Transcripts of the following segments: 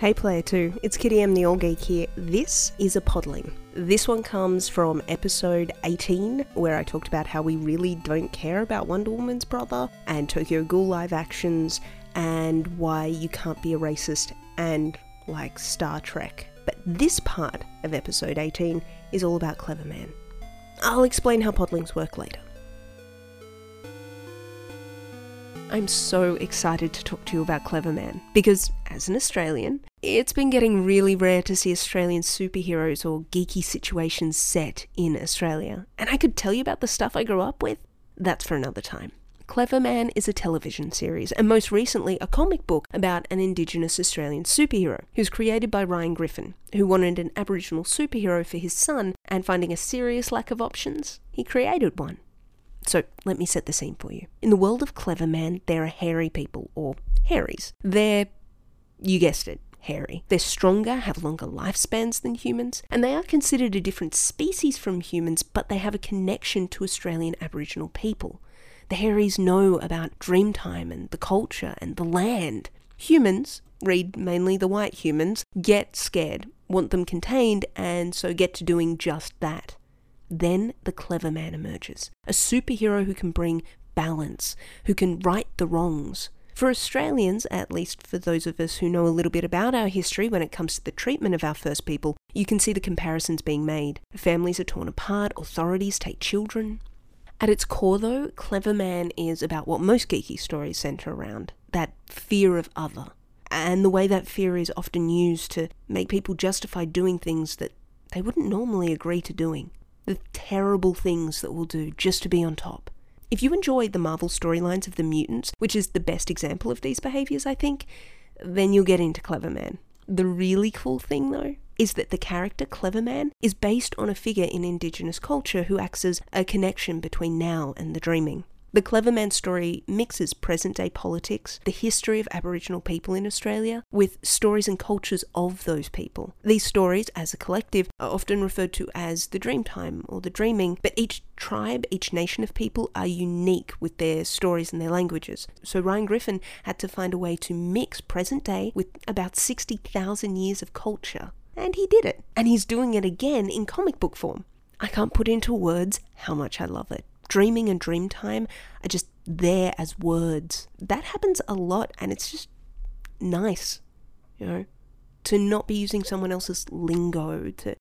Hey Player 2, it's Kitty Em the AllGeek here. This is a podling. This one comes from episode 18, where I talked about how we really don't care about Wonder Woman's brother, and Tokyo Ghoul live actions, and why you can't be a racist, and like Star Trek. But this part of episode 18 is all about Cleverman. I'll explain how podlings work later. I'm so excited to talk to you about Cleverman because, as an Australian, it's been getting really rare to see Australian superheroes or geeky situations set in Australia. And I could tell you about the stuff I grew up with. That's for another time. Cleverman is a television series, and most recently, a comic book about an Indigenous Australian superhero who's created by Ryan Griffen, who wanted an Aboriginal superhero for his son, and finding a serious lack of options, he created one. So let me set the scene for you. In the world of Cleverman, there are hairy people, or hairies. They're, you guessed it, hairy. They're stronger, have longer lifespans than humans, and they are considered a different species from humans, but they have a connection to Australian Aboriginal people. The hairies know about Dreamtime and the culture and the land. Humans, read mainly the white humans, get scared, want them contained, and so get to doing just that. Then the clever man emerges, a superhero who can bring balance, who can right the wrongs. For Australians, at least for those of us who know a little bit about our history when it comes to the treatment of our first people, you can see the comparisons being made. Families are torn apart, authorities take children. At its core, though, Cleverman is about what most geeky stories centre around that fear of other, and the way that fear is often used to make people justify doing things that they wouldn't normally agree to doing the terrible things that we'll do just to be on top. If you enjoy the Marvel storylines of the mutants, which is the best example of these behaviors, I think, then you'll get into Cleverman. The really cool thing, though, is that the character Cleverman is based on a figure in Indigenous culture who acts as a connection between now and the dreaming. The Cleverman story mixes present day politics, the history of Aboriginal people in Australia, with stories and cultures of those people. These stories, as a collective, are often referred to as the Dreamtime or the Dreaming, but each tribe, each nation of people are unique with their stories and their languages. So Ryan Griffen had to find a way to mix present day with about 60,000 years of culture. And he did it. And he's doing it again in comic book form. I can't put into words how much I love it dreaming and dream time are just there as words. That happens a lot and it's just nice, you know, to not be using someone else's lingo, to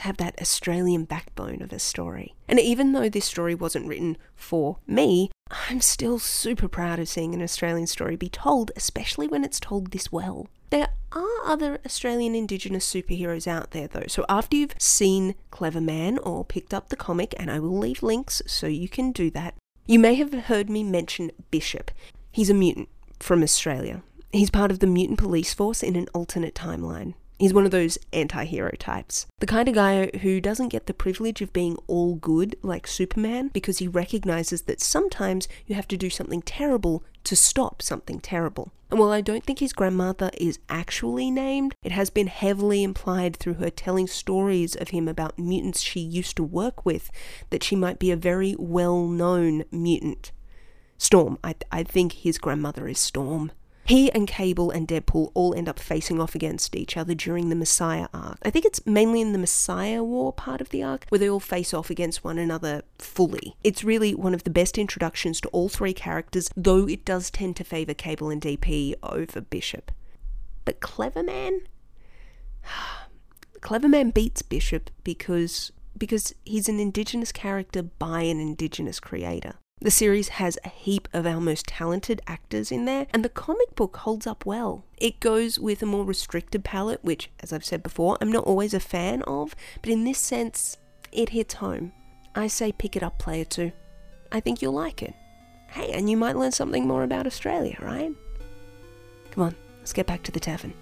have that Australian backbone of a story. And even though this story wasn't written for me, I'm still super proud of seeing an Australian story be told, especially when it's told this well. There are other Australian Indigenous superheroes out there though, so after you've seen Cleverman or picked up the comic, and I will leave links so you can do that, you may have heard me mention Bishop. He's a mutant from Australia. He's part of the mutant police force in an alternate timeline. He's one of those anti hero types. The kind of guy who doesn't get the privilege of being all good like Superman because he recognizes that sometimes you have to do something terrible to stop something terrible. And while I don't think his grandmother is actually named, it has been heavily implied through her telling stories of him about mutants she used to work with that she might be a very well known mutant. Storm. I, I think his grandmother is Storm. He and Cable and Deadpool all end up facing off against each other during the Messiah arc. I think it's mainly in the Messiah War part of the arc where they all face off against one another fully. It's really one of the best introductions to all three characters, though it does tend to favour Cable and DP over Bishop. But Cleverman? Cleverman beats Bishop because because he's an indigenous character by an indigenous creator. The series has a heap of our most talented actors in there, and the comic book holds up well. It goes with a more restricted palette, which, as I've said before, I'm not always a fan of, but in this sense, it hits home. I say pick it up, player two. I think you'll like it. Hey, and you might learn something more about Australia, right? Come on, let's get back to the tavern.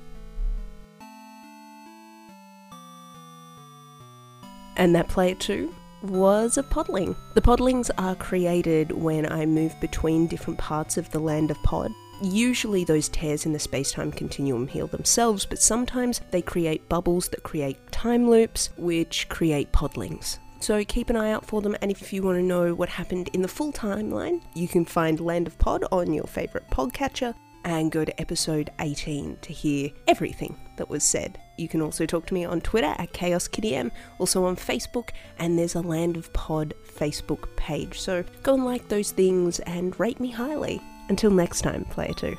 And that player two was a podling. The podlings are created when I move between different parts of the land of pod. Usually, those tears in the space time continuum heal themselves, but sometimes they create bubbles that create time loops, which create podlings. So keep an eye out for them, and if you want to know what happened in the full timeline, you can find Land of Pod on your favourite podcatcher, and go to episode 18 to hear everything that was said. You can also talk to me on Twitter at ChaosKittyM, also on Facebook, and there's a Land of Pod Facebook page. So go and like those things and rate me highly. Until next time, Player 2.